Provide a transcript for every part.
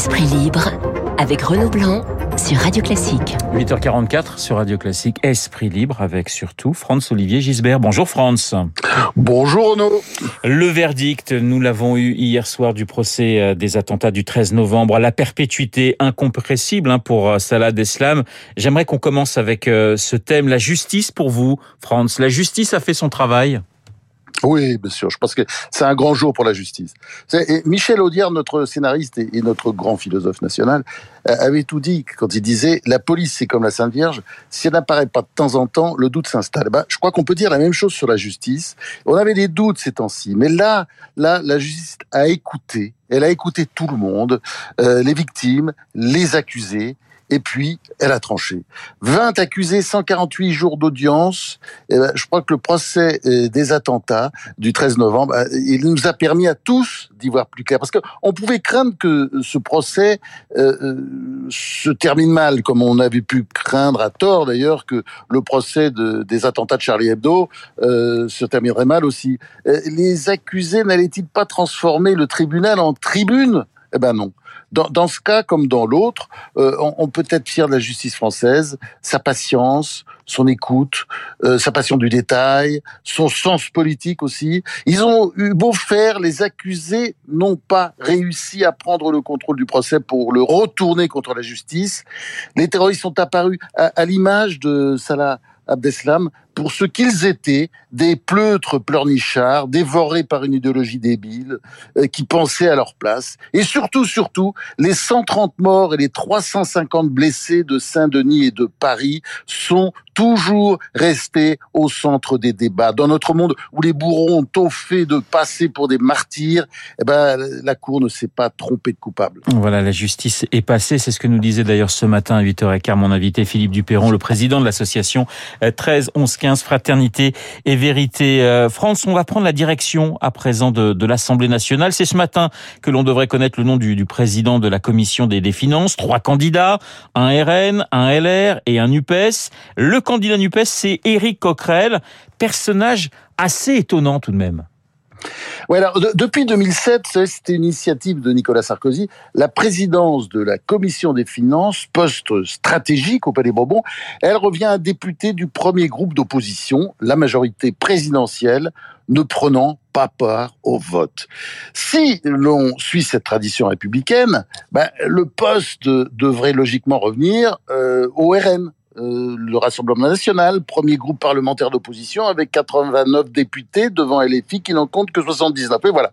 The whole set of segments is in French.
Esprit libre avec Renaud Blanc sur Radio Classique. 8h44 sur Radio Classique, Esprit libre avec surtout Franz Olivier Gisbert. Bonjour Franz. Bonjour Renaud. Le verdict, nous l'avons eu hier soir du procès euh, des attentats du 13 novembre, la perpétuité incompressible hein, pour euh, Salah Deslam. J'aimerais qu'on commence avec euh, ce thème, la justice pour vous, Franz. La justice a fait son travail oui, bien sûr. Je pense que c'est un grand jour pour la justice. Michel Audiard, notre scénariste et notre grand philosophe national, euh, avait tout dit quand il disait la police c'est comme la Sainte Vierge. Si elle n'apparaît pas de temps en temps, le doute s'installe. Bah, je crois qu'on peut dire la même chose sur la justice. On avait des doutes ces temps-ci, mais là, là, la justice a écouté. Elle a écouté tout le monde, euh, les victimes, les accusés et puis elle a tranché. 20 accusés, 148 jours d'audience. Ben, je crois que le procès euh, des attentats du 13 novembre, euh, il nous a permis à tous d'y voir plus clair. Parce qu'on pouvait craindre que ce procès euh, se termine mal, comme on avait pu craindre à tort d'ailleurs que le procès de, des attentats de Charlie Hebdo se terminerait mal aussi. les accusés n'allaient-ils pas transformer le tribunal en tribune eh ben non. Dans, dans, ce cas comme dans l'autre, euh, on, peut être fier de la justice française, sa patience, son écoute, euh, sa passion du détail, son sens politique aussi. Ils ont eu beau faire, les accusés n'ont pas réussi à prendre le contrôle du procès pour le retourner contre la justice. Les terroristes sont apparus à, à l'image de Salah Abdeslam pour ce qu'ils étaient, des pleutres pleurnichards, dévorés par une idéologie débile, euh, qui pensaient à leur place. Et surtout, surtout, les 130 morts et les 350 blessés de Saint-Denis et de Paris sont toujours restés au centre des débats. Dans notre monde où les bourreaux ont fait de passer pour des martyrs, eh ben, la Cour ne s'est pas trompée de coupable. Voilà, la justice est passée. C'est ce que nous disait d'ailleurs ce matin à 8h15 mon invité Philippe Duperron, le président de l'association 13 11 15 Fraternité et Vérité. Euh, France, on va prendre la direction à présent de, l'Assemblée nationale. C'est ce matin que l'on devrait connaître le nom du, président de la commission des, finances. Trois candidats, un RN, un LR et un UPS. Candidat NUPES, c'est Éric Coquerel, personnage assez étonnant tout de même. Depuis 2007, c'était une initiative de Nicolas Sarkozy, la présidence de la commission des finances, poste stratégique au Palais Bourbon, elle revient à député du premier groupe d'opposition, la majorité présidentielle, ne prenant pas part au vote. Si l'on suit cette tradition républicaine, ben, le poste devrait logiquement revenir euh, au RN, euh, le Rassemblement national, premier groupe parlementaire d'opposition avec 89 députés devant LFI qui n'en compte que 79. Et voilà.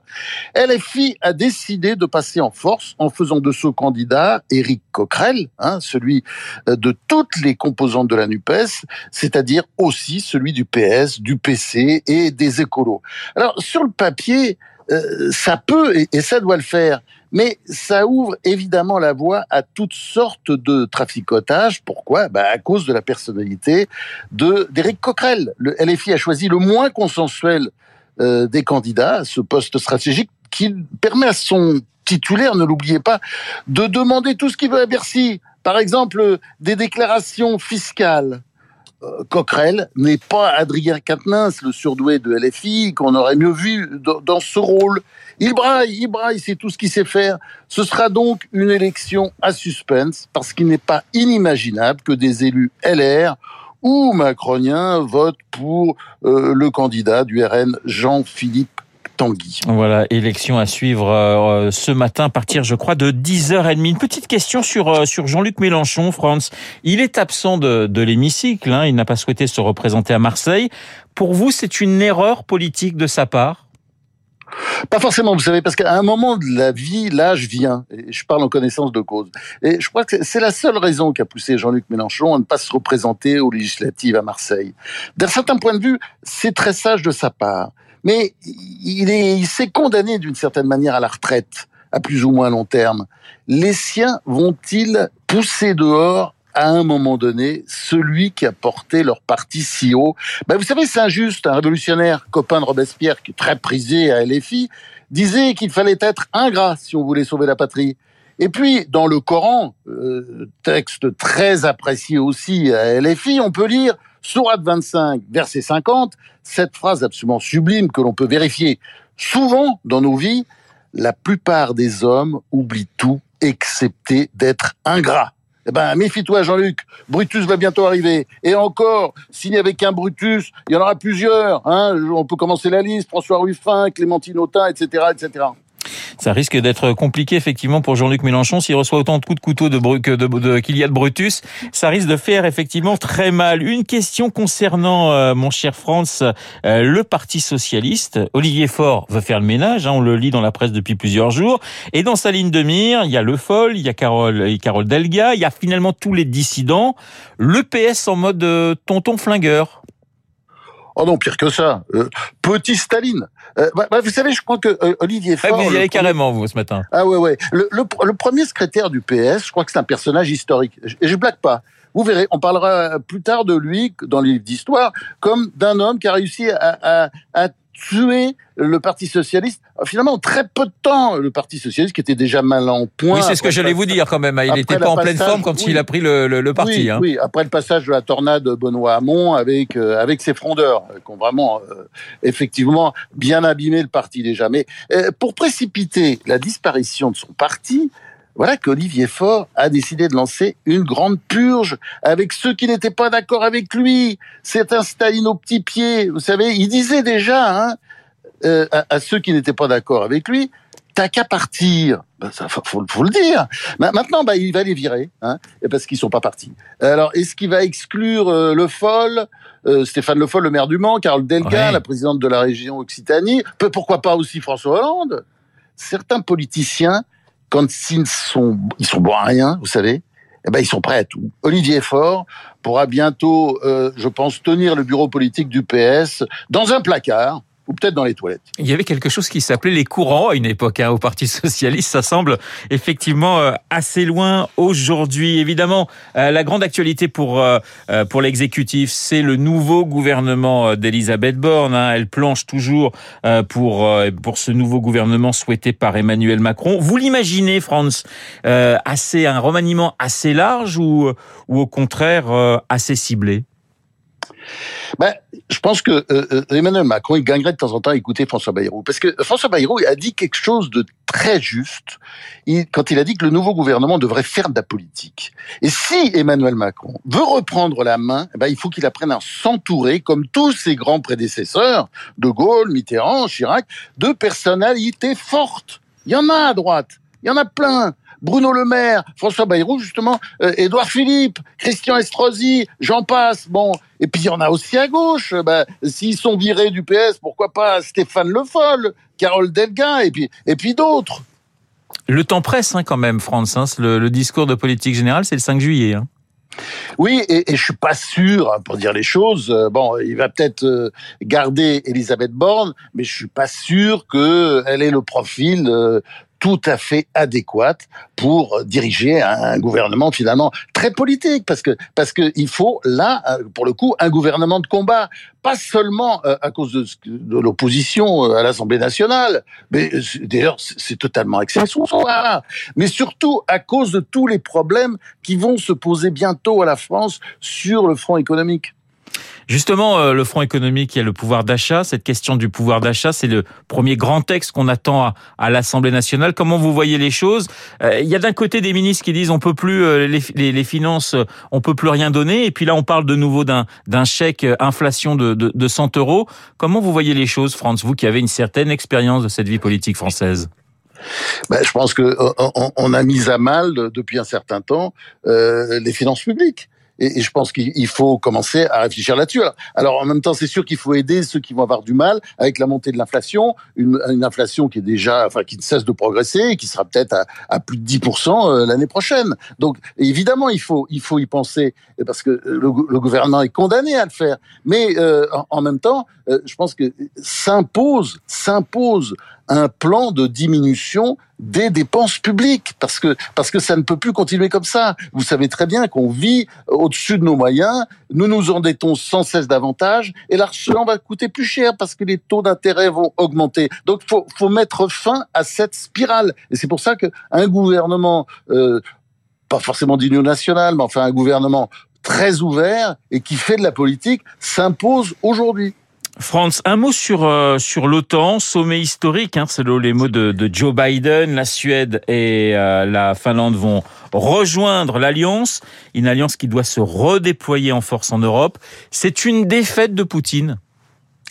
LFI a décidé de passer en force en faisant de ce candidat Éric Coquerel, hein, celui euh, de toutes les composantes de la NUPES, c'est-à-dire aussi celui du PS, du PC et des écolos. Alors, sur le papier, euh, ça peut et, ça doit le faire. Mais ça ouvre évidemment la voie à toutes sortes de traficotages. Pourquoi? Bah À cause de la personnalité de Coquerel. Le LFI a choisi le moins consensuel euh, des candidats à ce poste stratégique qui permet à son titulaire, ne l'oubliez pas, de demander tout ce qu'il veut à Bercy. Par exemple, des déclarations fiscales, Coquerel n'est pas Adrien Quatennens, le surdoué de LFI, qu'on aurait mieux vu dans ce rôle. Il braille, il braille, c'est tout ce qu'il sait faire. Ce sera donc une élection à suspense, parce qu'il n'est pas inimaginable que des élus LR ou macroniens votent pour euh, le candidat du RN Jean-Philippe Tanguy. Voilà, élection à suivre euh, ce matin à partir, je crois, de 10h30. Une petite question sur, euh, sur Jean-Luc Mélenchon, France. Il est absent de, de l'hémicycle, hein, il n'a pas souhaité se représenter à Marseille. Pour vous, c'est une erreur politique de sa part? Pas forcément, vous savez, parce qu'à un moment de la vie, l'âge vient. Et je parle en connaissance de cause. Et je crois que c'est la seule raison qui a poussé Jean-Luc Mélenchon à ne pas se représenter aux législatives à Marseille. D'un certain point de vue, c'est très sage de sa part mais il est, il s'est condamné d'une certaine manière à la retraite, à plus ou moins long terme. Les siens vont-ils pousser dehors à un moment donné celui qui a porté leur parti si haut? Ben Vous savez, c'est injuste. Un révolutionnaire, copain de Robespierre, qui est très prisé à LFI, disait qu'il fallait être ingrat si on voulait sauver la patrie. Et puis, dans le Coran, euh, texte très apprécié aussi à LFI, on peut lire Sourate 25, verset 50, cette phrase absolument sublime que l'on peut vérifier souvent dans nos vies, la plupart des hommes oublient tout excepté d'être ingrat. Eh ben, méfie-toi, Jean-Luc. Brutus va bientôt arriver. Et encore, s'il n'y avait qu'un Brutus, il y en aura plusieurs. Hein. On peut commencer la liste. François Ruffin, Clémentine Autain, etc., etc. Ça risque d'être compliqué effectivement pour Jean-Luc Mélenchon s'il reçoit autant de coups de couteau de, de, qu'il y a de Brutus. Ça risque de faire effectivement très mal. Une question concernant euh, mon cher France, euh, le Parti socialiste. Olivier Faure veut faire le ménage. Hein, on le lit dans la presse depuis plusieurs jours. Et dans sa ligne de mire, il y a Le Foll, il y a Carole, et Carole Delga, il y a finalement tous les dissidents. Le PS en mode euh, tonton flingueur. Oh non, pire que ça. Euh, petit Staline. Euh, bah, bah, vous savez, je crois que euh, Olivier Faure... vous y allez carrément, vous, ce matin. Ah ouais, ouais. Le, le, premier secrétaire du PS, je crois que c'est un personnage historique. Et je blague pas. Vous verrez, on parlera plus tard de lui dans les livres d'histoire comme d'un homme qui a réussi à, à, à tuer le Parti socialiste. Finalement, très peu de temps, le Parti socialiste qui était déjà mal en point. Oui, c'est ce que j'allais vous dire quand même. Il n'était pas en pleine forme quand il a pris le, le, parti. Oui, hein. oui, après le passage de la tornade de Benoît Hamon avec euh, avec ses frondeurs, euh, qui ont vraiment euh, effectivement bien abîmé le parti déjà. Mais pour précipiter la disparition de son parti, voilà qu'Olivier Faure a décidé de lancer une grande purge avec ceux qui n'étaient pas d'accord avec lui. C'est un Staline au petit pied. Vous savez, il disait déjà, hein, euh, à, ceux qui n'étaient pas d'accord avec lui, t'as qu'à partir. Ben, ça, faut, le dire. Maintenant, bah, il va les virer, hein, parce qu'ils sont pas partis. Alors, est-ce qu'il va exclure euh, Le Foll, euh, Stéphane Le Foll, le maire du Mans, Carole Delga, la présidente de la région Occitanie, pourquoi pas aussi François Hollande? Certains politiciens, quand ils sont, ils sont bons à rien, vous savez, eh ben, ils sont prêts à tout. Olivier Faure pourra bientôt, je pense, tenir le bureau politique du PS dans un placard ou peut-être dans les toilettes. Il y avait quelque chose qui s'appelait les courants à une époque hein, au Parti socialiste. Ça semble effectivement euh, assez loin aujourd'hui. Évidemment, euh, la grande actualité pour euh, pour l'exécutif, c'est le nouveau gouvernement d'Elisabeth Borne. Hein. Elle planche toujours pour pour ce nouveau gouvernement souhaité par Emmanuel Macron. Vous l'imaginez, France, assez un remaniement assez large ou ou au contraire assez ciblé? Ben, je pense que euh, euh, Emmanuel Macron, il gagnerait de temps en temps à écouter François Bayrou. Parce que François Bayrou a dit quelque chose de très juste quand il a dit que le nouveau gouvernement devrait faire de la politique. Et si Emmanuel Macron veut reprendre la main, eh ben, il faut qu'il apprenne à s'entourer, comme tous ses grands prédécesseurs, De Gaulle, Mitterrand, Chirac, de personnalités fortes. Il y en a à droite. Il y en a plein. Bruno Le Maire, François Bayrou, justement, euh, Édouard Philippe, Christian Estrosi, j'en passe. Bon, et puis il y en a aussi à gauche. Ben, S'ils sont virés du PS, pourquoi pas Stéphane Le Foll, Carole Delga, et puis, et puis d'autres. Le temps presse hein, quand même, France. Hein. Le, discours de politique générale, c'est le 5 juillet. Hein. Oui, et, et je suis pas sûr, pour dire les choses. Euh, bon, il va peut-être euh, garder Elisabeth Borne, mais je suis pas sûr qu'elle ait le profil tout à fait adéquate pour diriger un gouvernement finalement très politique. Parce que parce que il faut là euh, pour le coup un gouvernement de combat. Pas seulement euh, à cause de, l'opposition euh, à l'Assemblée nationale. Mais d'ailleurs c'est totalement accessoire mais surtout à cause de tous les problèmes qui vont se poser bientôt à la France sur le front économique. Justement, euh, le Front économique, il y a le pouvoir d'achat. Cette question du pouvoir d'achat, c'est le premier grand texte qu'on attend à, l'Assemblée nationale. Comment vous voyez les choses euh, Il y a d'un côté des ministres qui disent on peut plus euh, les, finances, on peut plus rien donner. Et puis là, on parle de nouveau d'un chèque inflation de, de, de 100 euros. Comment vous voyez les choses, Franz, vous qui avez une certaine expérience de cette vie politique française? Ben, je pense que on, a mis à mal depuis un certain temps les finances publiques. Et, je pense qu'il faut commencer à réfléchir là-dessus. Alors, en même temps, c'est sûr qu'il faut aider ceux qui vont avoir du mal avec la montée de l'inflation, une, inflation qui est déjà, enfin, qui ne cesse de progresser et qui sera peut-être à, plus de 10% euh, l'année prochaine. Donc, évidemment, il faut, il faut y penser parce que le, gouvernement est condamné à le faire. Mais euh, en, en, même temps, euh, je pense que s'impose, s'impose un plan de diminution des dépenses publiques parce que parce que ça ne peut plus continuer comme ça. Vous savez très bien qu'on vit au-dessus de nos moyens, nous nous endettons sans cesse davantage et l'argent va coûter plus cher parce que les taux d'intérêt vont augmenter. Donc faut faut mettre fin à cette spirale et c'est pour ça que un gouvernement euh, pas forcément d'union nationale, mais enfin un gouvernement très ouvert et qui fait de la politique s'impose aujourd'hui. France, un mot sur euh, sur l'OTAN, sommet historique, hein, selon les mots de, Joe Biden. La Suède et euh, la Finlande vont rejoindre l'alliance, une alliance qui doit se redéployer en force en Europe. C'est une défaite de Poutine.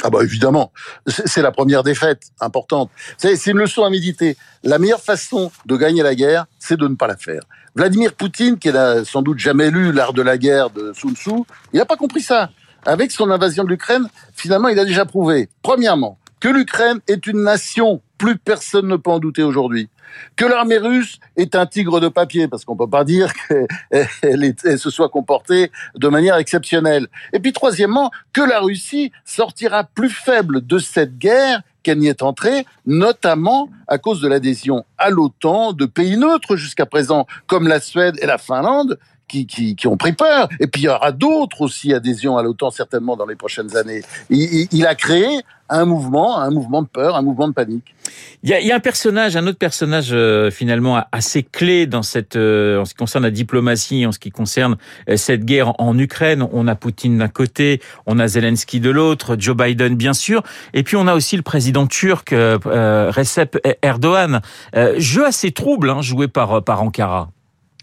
Ah bah évidemment, c'est la première défaite importante. C'est une leçon à méditer. La meilleure façon de gagner la guerre, c'est de ne pas la faire. Vladimir Poutine, qui n'a sans doute jamais lu l'art de la guerre de Sun Tzu, il n'a pas compris ça. Avec son invasion de l'Ukraine, finalement, il a déjà prouvé, premièrement, que l'Ukraine est une nation, plus personne ne peut en douter aujourd'hui, que l'armée russe est un tigre de papier, parce qu'on peut pas dire qu'elle se soit comportée de manière exceptionnelle. Et puis troisièmement, que la Russie sortira plus faible de cette guerre qu'elle n'y est entrée, notamment à cause de l'adhésion à l'OTAN de pays neutres jusqu'à présent, comme la Suède et la Finlande, qui, qui, qui, ont pris peur. Et puis il y aura d'autres aussi adhésions à l'OTAN certainement dans les prochaines années. Il, il, a créé un mouvement, un mouvement de peur, un mouvement de panique. Il y a, il y a un personnage, un autre personnage euh, finalement assez clé dans cette, euh, en ce qui concerne la diplomatie, en ce qui concerne euh, cette guerre en Ukraine. On a Poutine d'un côté, on a Zelensky de l'autre, Joe Biden bien sûr, et puis on a aussi le président turc Recep Erdogan. jeu assez trouble, hein, joué par par Ankara.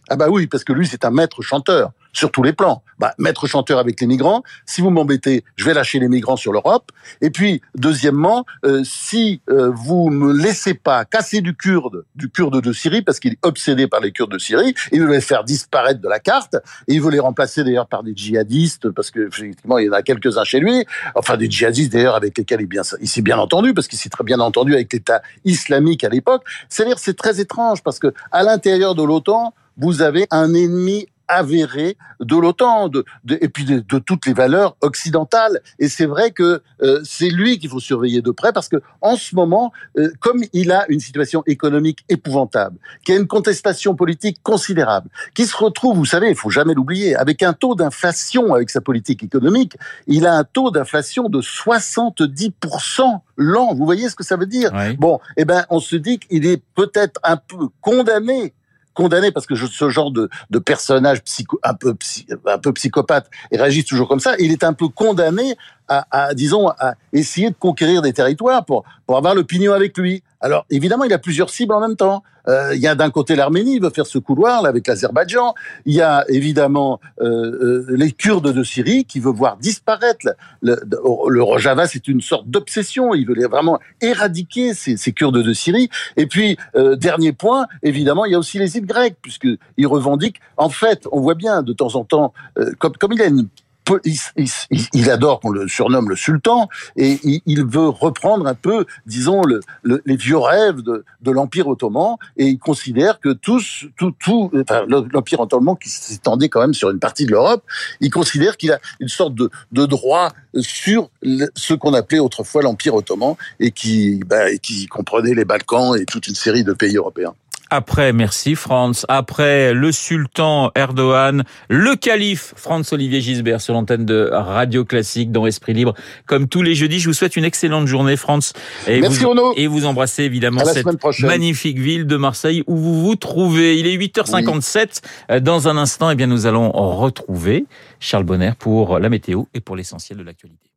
Ah bah oui, parce que lui, c'est un maître chanteur sur tous les plans. Bah, maître chanteur avec les migrants, si vous m'embêtez, je vais lâcher les migrants sur l'Europe. Et puis, deuxièmement, euh, si euh, vous me laissez pas casser du Kurde, du Kurde de Syrie, parce qu'il est obsédé par les Kurdes de Syrie, il veut les faire disparaître de la carte, et il veut les remplacer d'ailleurs par des djihadistes, parce que effectivement, il y en a quelques-uns chez lui, enfin des djihadistes d'ailleurs avec lesquels il, il s'est bien entendu, parce qu'il s'est très bien entendu avec l'État islamique à l'époque. C'est-à-dire, c'est très étrange, parce que à l'intérieur de l'OTAN, vous avez un ennemi avéré de l'OTAN de, et puis de, toutes les valeurs occidentales. Et c'est vrai que euh, c'est lui qu'il faut surveiller de près parce que en ce moment, euh, comme il a une situation économique épouvantable, qui a une contestation politique considérable, qui se retrouve, vous savez, il faut jamais l'oublier, avec un taux d'inflation avec sa politique économique, il a un taux d'inflation de 70% l'an. Vous voyez ce que ça veut dire? Bon, eh ben, on se dit qu'il est peut-être un peu condamné condamné parce que ce genre de, de personnage psycho, un peu un peu psychopathe réagit toujours comme ça, il est un peu condamné à, disons à essayer de conquérir des territoires pour pour avoir l'opinion avec lui. Alors évidemment, il a plusieurs cibles en même temps. Euh, il y a d'un côté l'Arménie, il veut faire ce couloir là avec l'Azerbaïdjan. Il y a évidemment euh, euh, les Kurdes de Syrie qui veut voir disparaître le, Rojava. C'est une sorte d'obsession. Il veut vraiment éradiquer ces, Kurdes de Syrie. Et puis dernier point, évidemment, il y a aussi les îles grecques puisque il revendique. En fait, on voit bien de temps en temps, comme, comme il a une il, adore qu'on le surnomme le sultan et il, veut reprendre un peu, disons, le, les vieux rêves de, l'Empire ottoman et il considère que tous, tout, tout, enfin, l'Empire ottoman qui s'étendait quand même sur une partie de l'Europe, il considère qu'il a une sorte de, de droit sur ce qu'on appelait autrefois l'Empire ottoman et qui, bah, qui comprenait les Balkans et toute une série de pays européens. Après, merci France. Après le sultan Erdogan, le calife Franz-Olivier Gisbert sur l'antenne de Radio Classique dans Esprit Libre. Comme tous les jeudis, je vous souhaite une excellente journée, France. Et merci, vous, Et vous embrassez évidemment cette magnifique ville de Marseille où vous vous trouvez. Il est 8h57. Dans un instant, eh bien, nous allons retrouver Charles Bonner pour la météo et pour l'essentiel de l'actualité.